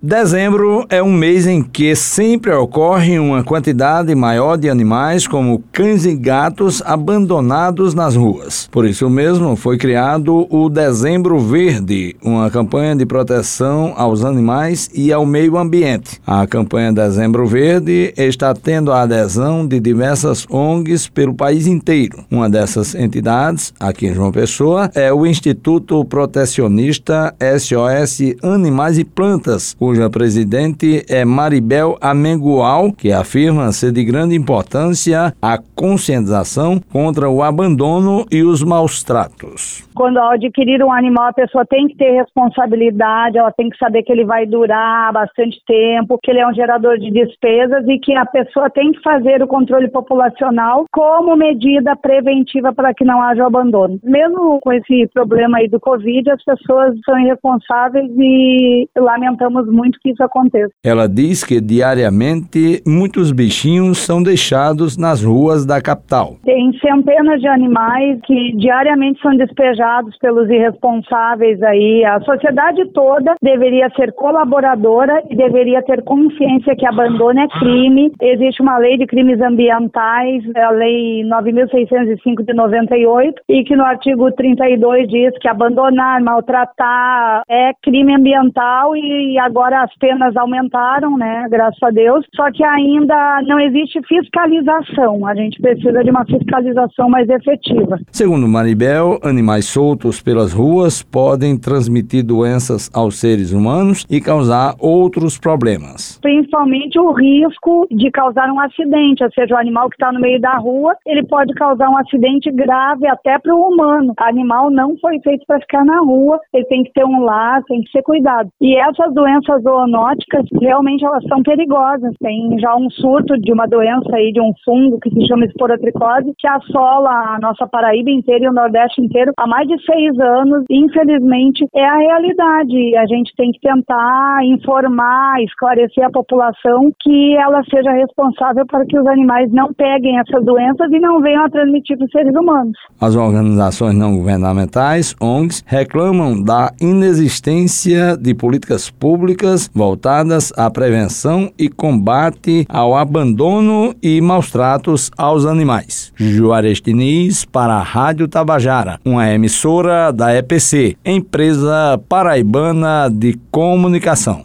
Dezembro é um mês em que sempre ocorre uma quantidade maior de animais, como cães e gatos, abandonados nas ruas. Por isso mesmo, foi criado o Dezembro Verde, uma campanha de proteção aos animais e ao meio ambiente. A campanha Dezembro Verde está tendo a adesão de diversas ONGs pelo país inteiro. Uma dessas entidades, aqui em João Pessoa, é o Instituto Protecionista SOS Animais e Plantas cuja presidente é Maribel Amengual, que afirma ser de grande importância a conscientização contra o abandono e os maus tratos. Quando ao adquirir um animal, a pessoa tem que ter responsabilidade, ela tem que saber que ele vai durar bastante tempo, que ele é um gerador de despesas e que a pessoa tem que fazer o controle populacional como medida preventiva para que não haja abandono. Mesmo com esse problema aí do Covid, as pessoas são irresponsáveis e lamentamos muito que isso aconteça. Ela diz que diariamente muitos bichinhos são deixados nas ruas da capital. Tem centenas de animais que diariamente são despejados pelos irresponsáveis aí. A sociedade toda deveria ser colaboradora e deveria ter consciência que abandono é crime. Existe uma lei de crimes ambientais, a lei 9605 de 98, e que no artigo 32 diz que abandonar, maltratar é crime ambiental e agora as penas aumentaram, né, graças a Deus. Só que ainda não existe fiscalização. A gente precisa de uma fiscalização mais efetiva. Segundo Maribel, animais soltos pelas ruas podem transmitir doenças aos seres humanos e causar outros problemas. Principalmente o risco de causar um acidente, ou seja, o animal que está no meio da rua, ele pode causar um acidente grave até para o humano. O animal não foi feito para ficar na rua, ele tem que ter um lar, tem que ser cuidado. E essas doenças zoonóticas, realmente elas são perigosas. Tem já um surto de uma doença aí, de um fungo que se chama esporotricose, que assola a nossa Paraíba inteira e o Nordeste inteiro há mais de seis anos. Infelizmente, é a realidade. A gente tem que tentar informar, esclarecer a população que ela seja responsável para que os animais não peguem essas doenças e não venham a transmitir para os seres humanos. As organizações não governamentais, ONGs, reclamam da inexistência de políticas públicas voltadas à prevenção e combate ao abandono e maus tratos aos animais. Juarez Diniz para a Rádio Tabajara, uma emissora da EPC, empresa paraibana de comunicação.